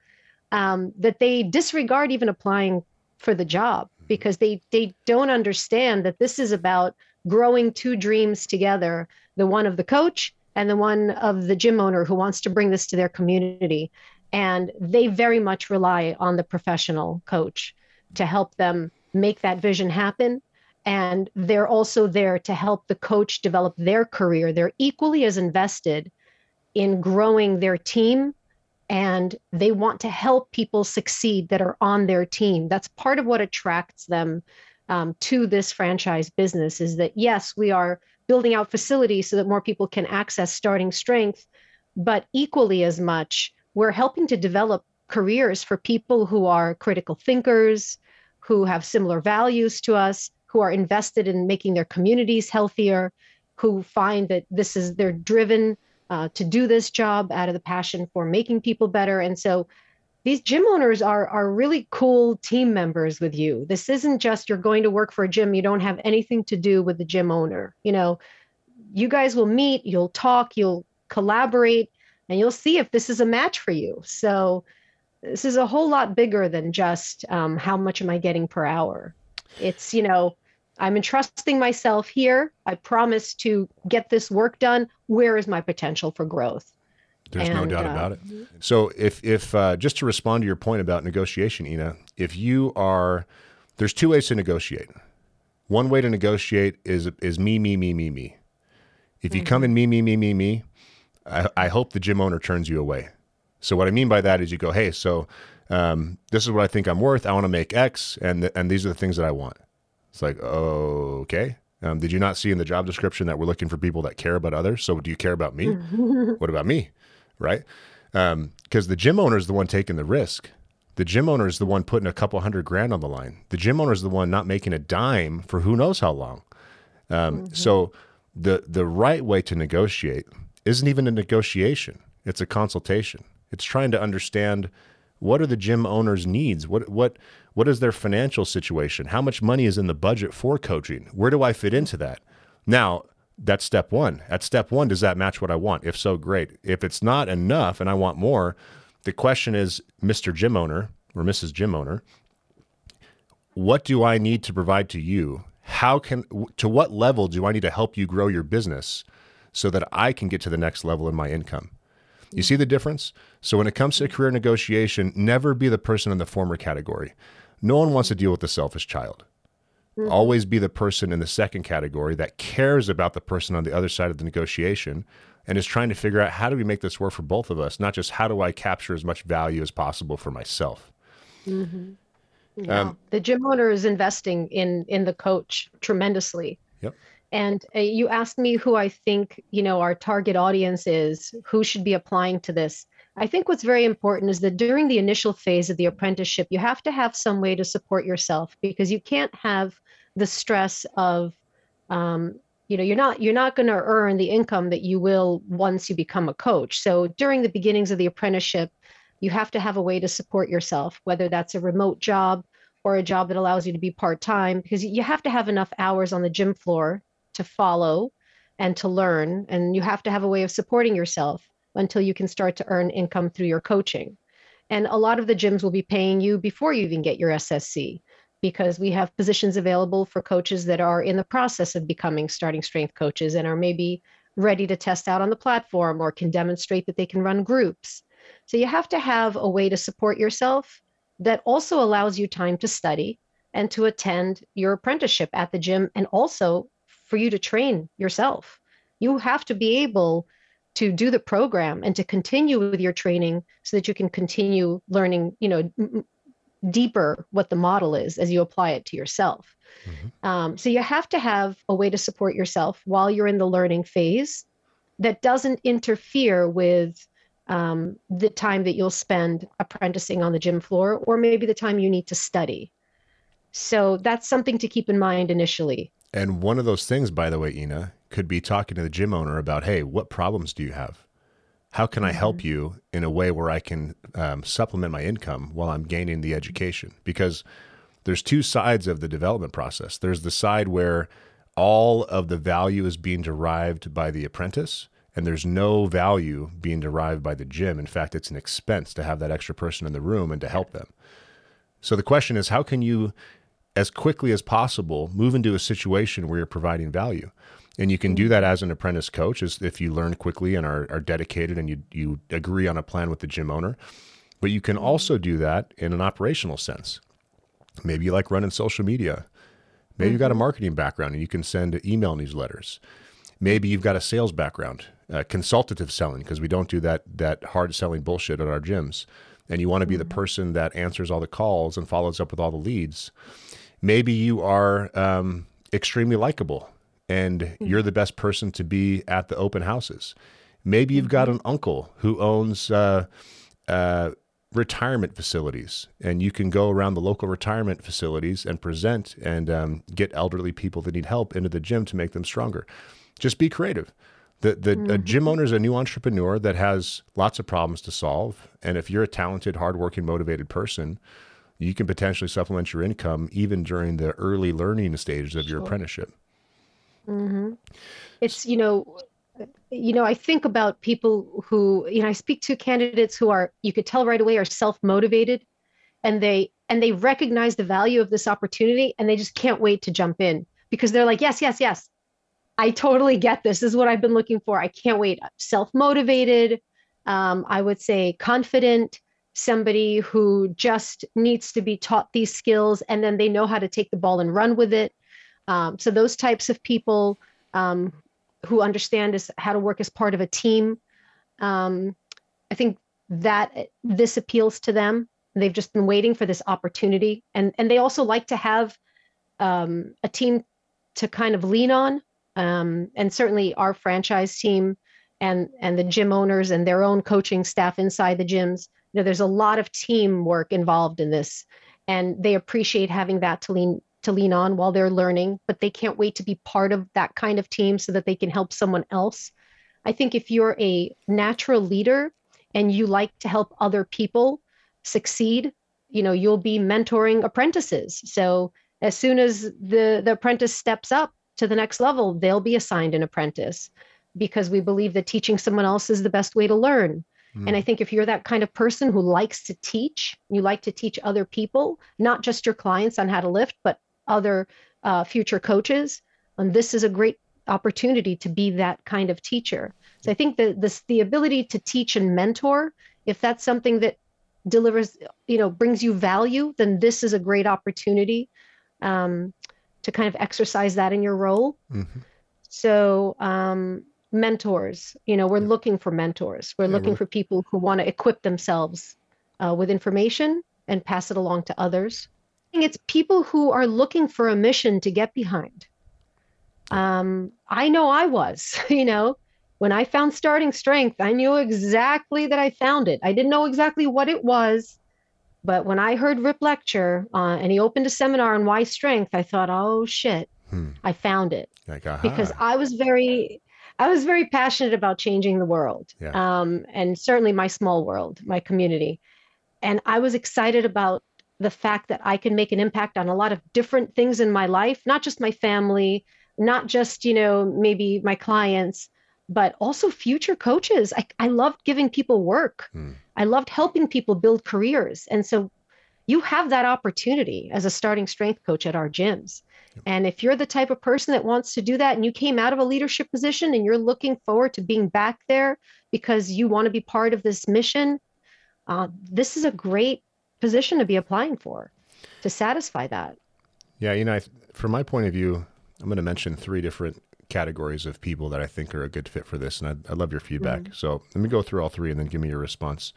um, that they disregard even applying for the job because they they don't understand that this is about growing two dreams together the one of the coach and the one of the gym owner who wants to bring this to their community. And they very much rely on the professional coach to help them make that vision happen. And they're also there to help the coach develop their career. They're equally as invested in growing their team and they want to help people succeed that are on their team. That's part of what attracts them um, to this franchise business is that yes, we are building out facilities so that more people can access starting strength, but equally as much, we're helping to develop careers for people who are critical thinkers, who have similar values to us, who are invested in making their communities healthier, who find that this is they're driven uh, to do this job out of the passion for making people better. And so these gym owners are are really cool team members with you. This isn't just you're going to work for a gym, you don't have anything to do with the gym owner. You know, you guys will meet, you'll talk, you'll collaborate, and you'll see if this is a match for you. So this is a whole lot bigger than just um, how much am I getting per hour. It's you know I'm entrusting myself here. I promise to get this work done. Where is my potential for growth? There's and, no doubt uh, about it. So, if if uh, just to respond to your point about negotiation, Ina, if you are, there's two ways to negotiate. One way to negotiate is is me, me, me, me, me. If you mm-hmm. come in me, me, me, me, me, I, I, hope the gym owner turns you away. So what I mean by that is you go, hey, so um, this is what I think I'm worth. I want to make X, and th- and these are the things that I want. It's like, oh, okay. Um, did you not see in the job description that we're looking for people that care about others? So do you care about me? what about me? Right? Because um, the gym owner is the one taking the risk. The gym owner is the one putting a couple hundred grand on the line. The gym owner is the one not making a dime for who knows how long. Um, mm-hmm. So the the right way to negotiate isn't even a negotiation; it's a consultation. It's trying to understand what are the gym owners' needs? What what what is their financial situation? How much money is in the budget for coaching? Where do I fit into that? Now, that's step 1. At step 1, does that match what I want? If so, great. If it's not enough and I want more, the question is, Mr. Gym owner or Mrs. Gym owner, what do I need to provide to you? How can to what level do I need to help you grow your business so that I can get to the next level in my income? You see the difference? So when it comes to career negotiation, never be the person in the former category. No one wants to deal with the selfish child. Mm-hmm. Always be the person in the second category that cares about the person on the other side of the negotiation and is trying to figure out how do we make this work for both of us, not just how do I capture as much value as possible for myself. Mm-hmm. Yeah. Um, the gym owner is investing in in the coach tremendously. Yep. And uh, you asked me who I think, you know, our target audience is, who should be applying to this. I think what's very important is that during the initial phase of the apprenticeship, you have to have some way to support yourself because you can't have the stress of, um, you know, you're not you're not going to earn the income that you will once you become a coach. So during the beginnings of the apprenticeship, you have to have a way to support yourself, whether that's a remote job or a job that allows you to be part time, because you have to have enough hours on the gym floor to follow and to learn. And you have to have a way of supporting yourself until you can start to earn income through your coaching. And a lot of the gyms will be paying you before you even get your SSC because we have positions available for coaches that are in the process of becoming starting strength coaches and are maybe ready to test out on the platform or can demonstrate that they can run groups. So you have to have a way to support yourself that also allows you time to study and to attend your apprenticeship at the gym and also for you to train yourself. You have to be able to do the program and to continue with your training so that you can continue learning, you know, deeper what the model is as you apply it to yourself. Mm-hmm. Um, so you have to have a way to support yourself while you're in the learning phase that doesn't interfere with um, the time that you'll spend apprenticing on the gym floor or maybe the time you need to study. So that's something to keep in mind initially. And one of those things, by the way, Ina, could be talking to the gym owner about, hey, what problems do you have? How can I help mm-hmm. you in a way where I can um, supplement my income while I'm gaining the education? Because there's two sides of the development process. There's the side where all of the value is being derived by the apprentice, and there's no value being derived by the gym. In fact, it's an expense to have that extra person in the room and to help them. So the question is, how can you as quickly as possible move into a situation where you're providing value. And you can do that as an apprentice coach, as if you learn quickly and are, are dedicated and you, you agree on a plan with the gym owner. But you can also do that in an operational sense. Maybe you like running social media. Maybe you've got a marketing background and you can send email newsletters. Maybe you've got a sales background, uh, consultative selling, because we don't do that that hard selling bullshit at our gyms. And you want to be the person that answers all the calls and follows up with all the leads. Maybe you are um, extremely likable and you're the best person to be at the open houses. Maybe you've got an uncle who owns uh, uh, retirement facilities, and you can go around the local retirement facilities and present and um, get elderly people that need help into the gym to make them stronger. Just be creative. The, the mm-hmm. a gym owner is a new entrepreneur that has lots of problems to solve, and if you're a talented, hardworking, motivated person, you can potentially supplement your income even during the early learning stages of sure. your apprenticeship. Mm-hmm. It's you know, you know, I think about people who you know I speak to candidates who are you could tell right away are self motivated, and they and they recognize the value of this opportunity and they just can't wait to jump in because they're like yes yes yes I totally get this. This is what I've been looking for. I can't wait. Self motivated. Um, I would say confident, somebody who just needs to be taught these skills and then they know how to take the ball and run with it. Um, so those types of people um, who understand is how to work as part of a team. Um, I think that this appeals to them. They've just been waiting for this opportunity, and and they also like to have um, a team to kind of lean on. Um, and certainly our franchise team and and the gym owners and their own coaching staff inside the gyms. You know, there's a lot of teamwork involved in this, and they appreciate having that to lean to lean on while they're learning, but they can't wait to be part of that kind of team so that they can help someone else. I think if you're a natural leader and you like to help other people succeed, you know, you'll be mentoring apprentices. So as soon as the the apprentice steps up to the next level, they'll be assigned an apprentice because we believe that teaching someone else is the best way to learn. Mm. And I think if you're that kind of person who likes to teach, you like to teach other people, not just your clients on how to lift, but other uh, future coaches. And this is a great opportunity to be that kind of teacher. So I think that this the ability to teach and mentor, if that's something that delivers, you know, brings you value, then this is a great opportunity um, to kind of exercise that in your role. Mm-hmm. So um, mentors, you know, we're yeah. looking for mentors. We're yeah, looking we're... for people who want to equip themselves uh, with information and pass it along to others it's people who are looking for a mission to get behind. Um, I know I was, you know, when I found starting strength, I knew exactly that I found it. I didn't know exactly what it was, but when I heard Rip lecture uh, and he opened a seminar on why strength, I thought, oh shit, hmm. I found it. Like, because I was very, I was very passionate about changing the world, yeah. um, and certainly my small world, my community, and I was excited about the fact that I can make an impact on a lot of different things in my life, not just my family, not just, you know, maybe my clients, but also future coaches. I, I loved giving people work. Hmm. I loved helping people build careers. And so you have that opportunity as a starting strength coach at our gyms. And if you're the type of person that wants to do that and you came out of a leadership position and you're looking forward to being back there because you want to be part of this mission, uh, this is a great position to be applying for to satisfy that. Yeah, you know, from my point of view, I'm going to mention three different categories of people that I think are a good fit for this, and I'd, I'd love your feedback. Mm-hmm. So let me go through all three and then give me your response.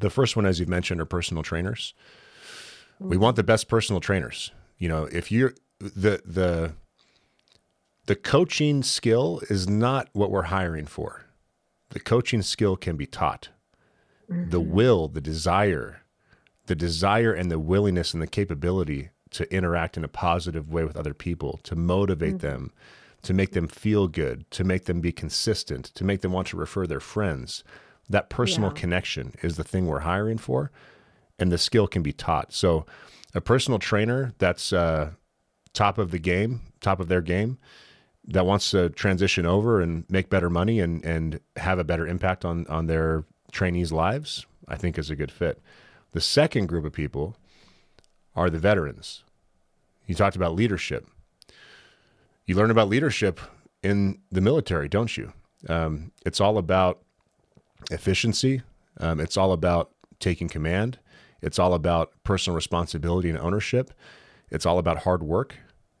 The first one, as you've mentioned, are personal trainers. Mm-hmm. We want the best personal trainers. You know, if you're the the the coaching skill is not what we're hiring for. The coaching skill can be taught. Mm-hmm. The will, the desire, the desire and the willingness and the capability to interact in a positive way with other people, to motivate mm-hmm. them, to make them feel good, to make them be consistent, to make them want to refer their friends. That personal yeah. connection is the thing we're hiring for, and the skill can be taught. So, a personal trainer that's uh, top of the game, top of their game, that wants to transition over and make better money and and have a better impact on on their trainees' lives, I think is a good fit. The second group of people are the veterans. You talked about leadership. You learn about leadership in the military, don't you? Um, it's all about efficiency. Um, it's all about taking command. It's all about personal responsibility and ownership. It's all about hard work.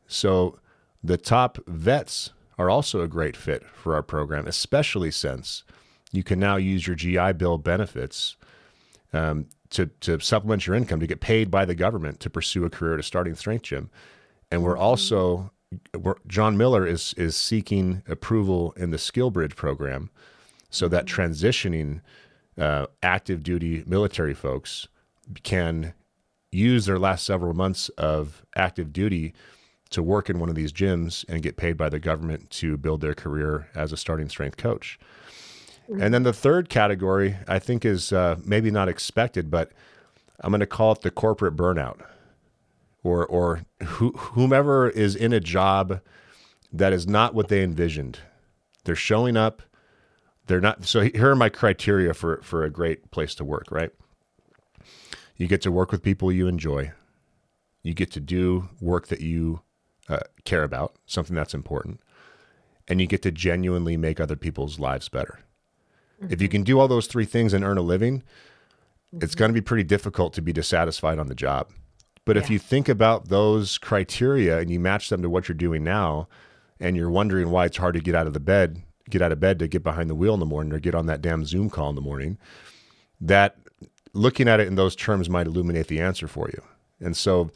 So the top vets are also a great fit for our program, especially since you can now use your GI Bill benefits um, to, to supplement your income to get paid by the government to pursue a career at a starting strength gym. And we're also, we're, John Miller is, is seeking approval in the Skill Bridge program so that transitioning uh, active duty military folks can use their last several months of active duty to work in one of these gyms and get paid by the government to build their career as a starting strength coach. And then the third category, I think, is uh, maybe not expected, but I'm going to call it the corporate burnout, or or whomever is in a job that is not what they envisioned. They're showing up. They're not. So here are my criteria for for a great place to work. Right. You get to work with people you enjoy. You get to do work that you uh, care about, something that's important, and you get to genuinely make other people's lives better. Mm-hmm. If you can do all those three things and earn a living, mm-hmm. it's going to be pretty difficult to be dissatisfied on the job. But yeah. if you think about those criteria and you match them to what you're doing now, and you're wondering why it's hard to get out of the bed, get out of bed to get behind the wheel in the morning or get on that damn Zoom call in the morning, that looking at it in those terms might illuminate the answer for you. And so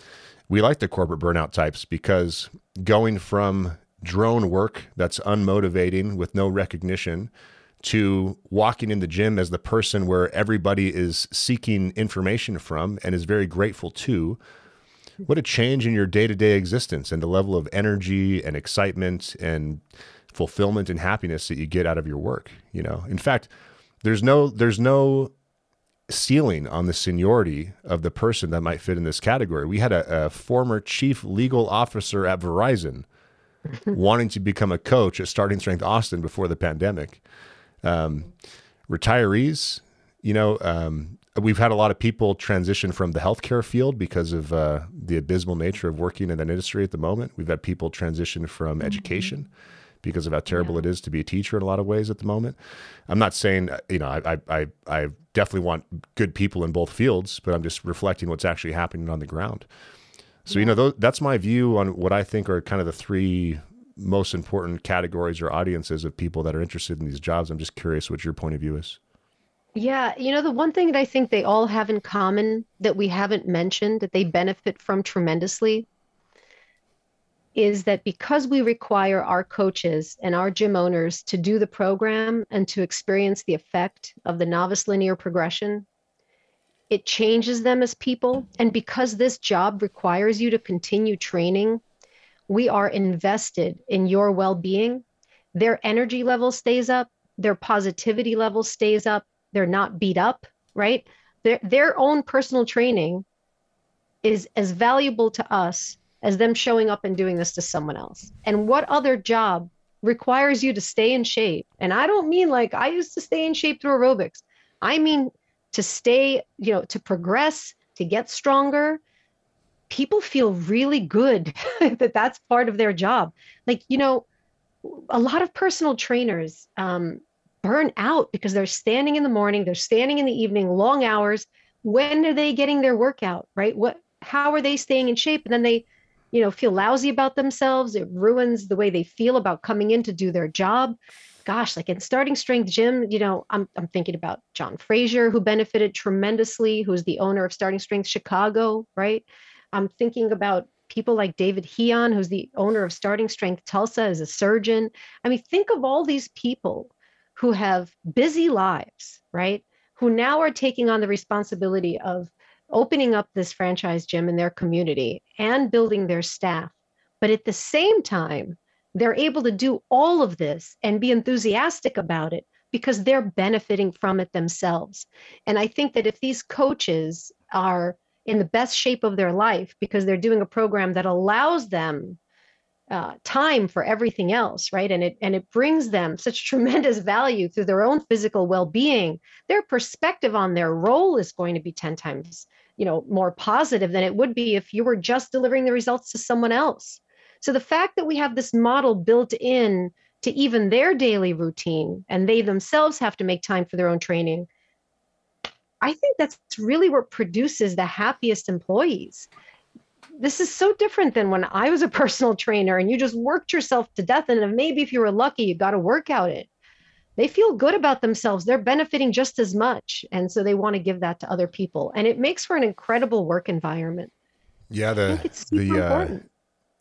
we like the corporate burnout types because going from drone work that's unmotivating with no recognition to walking in the gym as the person where everybody is seeking information from and is very grateful to what a change in your day-to-day existence and the level of energy and excitement and fulfillment and happiness that you get out of your work you know in fact there's no there's no ceiling on the seniority of the person that might fit in this category. We had a, a former chief legal officer at Verizon wanting to become a coach at Starting Strength Austin before the pandemic. Um, retirees, you know, um, we've had a lot of people transition from the healthcare field because of uh, the abysmal nature of working in that industry at the moment. We've had people transition from mm-hmm. education because of how terrible yeah. it is to be a teacher in a lot of ways at the moment. I'm not saying you know I I I definitely want good people in both fields, but I'm just reflecting what's actually happening on the ground. So yeah. you know th- that's my view on what I think are kind of the three most important categories or audiences of people that are interested in these jobs. I'm just curious what your point of view is. Yeah, you know, the one thing that I think they all have in common that we haven't mentioned that they benefit from tremendously is that because we require our coaches and our gym owners to do the program and to experience the effect of the novice linear progression, it changes them as people. And because this job requires you to continue training, we are invested in your well being. Their energy level stays up, their positivity level stays up, they're not beat up, right? Their, their own personal training is as valuable to us as them showing up and doing this to someone else. And what other job requires you to stay in shape? And I don't mean like I used to stay in shape through aerobics. I mean to stay, you know, to progress, to get stronger. People feel really good that that's part of their job. Like, you know, a lot of personal trainers um, burn out because they're standing in the morning, they're standing in the evening, long hours. When are they getting their workout, right? What, how are they staying in shape? And then they you know, feel lousy about themselves. It ruins the way they feel about coming in to do their job. Gosh, like in starting strength gym, you know, I'm I'm thinking about John Frazier, who benefited tremendously, who's the owner of Starting Strength Chicago, right? I'm thinking about people like David Heon, who's the owner of Starting Strength Tulsa as a surgeon. I mean, think of all these people who have busy lives, right? Who now are taking on the responsibility of opening up this franchise gym in their community and building their staff. But at the same time, they're able to do all of this and be enthusiastic about it because they're benefiting from it themselves. And I think that if these coaches are in the best shape of their life because they're doing a program that allows them uh, time for everything else right and it and it brings them such tremendous value through their own physical well-being their perspective on their role is going to be 10 times you know, more positive than it would be if you were just delivering the results to someone else. So the fact that we have this model built in to even their daily routine and they themselves have to make time for their own training, I think that's really what produces the happiest employees. This is so different than when I was a personal trainer and you just worked yourself to death. And maybe if you were lucky, you got to work out it. They feel good about themselves. They're benefiting just as much. And so they want to give that to other people. And it makes for an incredible work environment. Yeah, the the uh,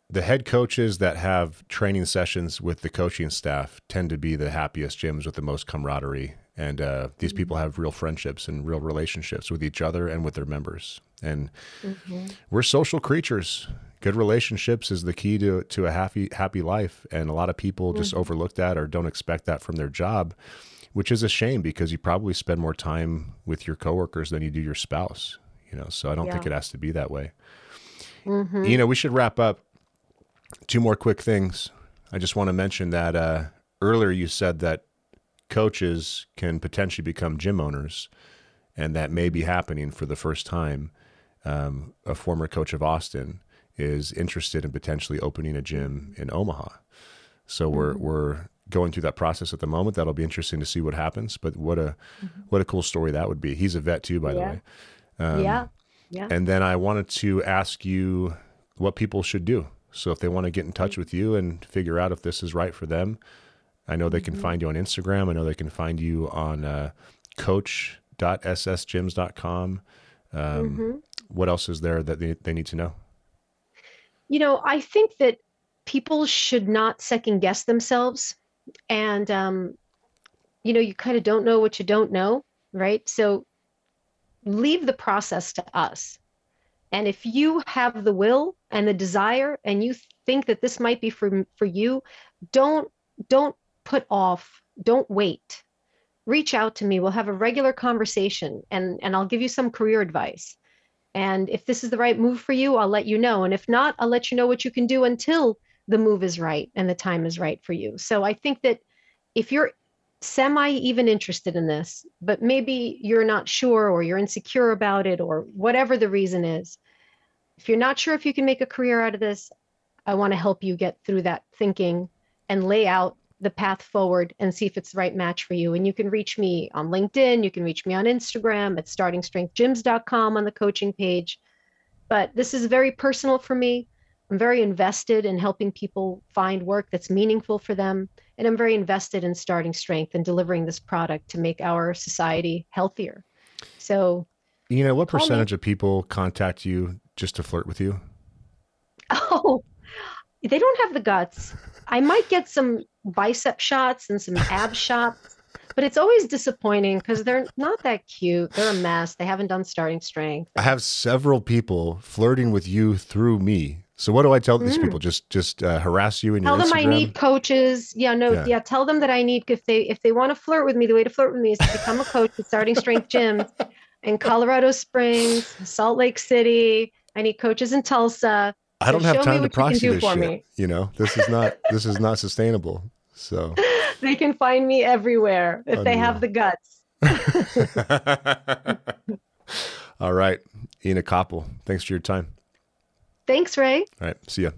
the head coaches that have training sessions with the coaching staff tend to be the happiest gyms with the most camaraderie. And uh, these mm-hmm. people have real friendships and real relationships with each other and with their members. And mm-hmm. we're social creatures. Good relationships is the key to to a happy happy life. And a lot of people mm-hmm. just overlook that or don't expect that from their job, which is a shame because you probably spend more time with your coworkers than you do your spouse. You know, so I don't yeah. think it has to be that way. Mm-hmm. You know, we should wrap up two more quick things. I just want to mention that uh, earlier you said that coaches can potentially become gym owners, and that may be happening for the first time. Um, a former coach of Austin is interested in potentially opening a gym in Omaha. So we're mm-hmm. we're going through that process at the moment. That'll be interesting to see what happens. But what a mm-hmm. what a cool story that would be. He's a vet too, by yeah. the way. Um, yeah. Yeah. And then I wanted to ask you what people should do so if they want to get in touch with you and figure out if this is right for them, I know they can mm-hmm. find you on Instagram. I know they can find you on uh, coach.ssgyms.com. Um, mm-hmm. What else is there that they, they need to know? You know, I think that people should not second guess themselves. And, um, you know, you kind of don't know what you don't know, right? So leave the process to us. And if you have the will and the desire and you think that this might be for for you, don't don't put off, don't wait. Reach out to me. We'll have a regular conversation and and I'll give you some career advice. And if this is the right move for you, I'll let you know. And if not, I'll let you know what you can do until the move is right and the time is right for you. So I think that if you're semi even interested in this, but maybe you're not sure or you're insecure about it or whatever the reason is. If you're not sure if you can make a career out of this, I want to help you get through that thinking and lay out the path forward and see if it's the right match for you. And you can reach me on LinkedIn, you can reach me on Instagram at startingstrengthgyms.com on the coaching page. But this is very personal for me. I'm very invested in helping people find work that's meaningful for them. And I'm very invested in starting strength and delivering this product to make our society healthier. So, you know, what percentage me. of people contact you just to flirt with you? Oh, they don't have the guts. I might get some bicep shots and some ab shots, but it's always disappointing because they're not that cute. They're a mess. They haven't done starting strength. I have several people flirting with you through me so what do I tell these mm. people? Just just uh, harass you and tell them Instagram? I need coaches. Yeah, no, yeah. yeah. Tell them that I need if they if they want to flirt with me, the way to flirt with me is to become a coach at Starting Strength Gym in Colorado Springs, Salt Lake City. I need coaches in Tulsa. I don't have time to process this shit. Me. You know, this is not this is not sustainable. So they can find me everywhere if they have the guts. All right, Ina Koppel, thanks for your time. Thanks, Ray. All right. See ya.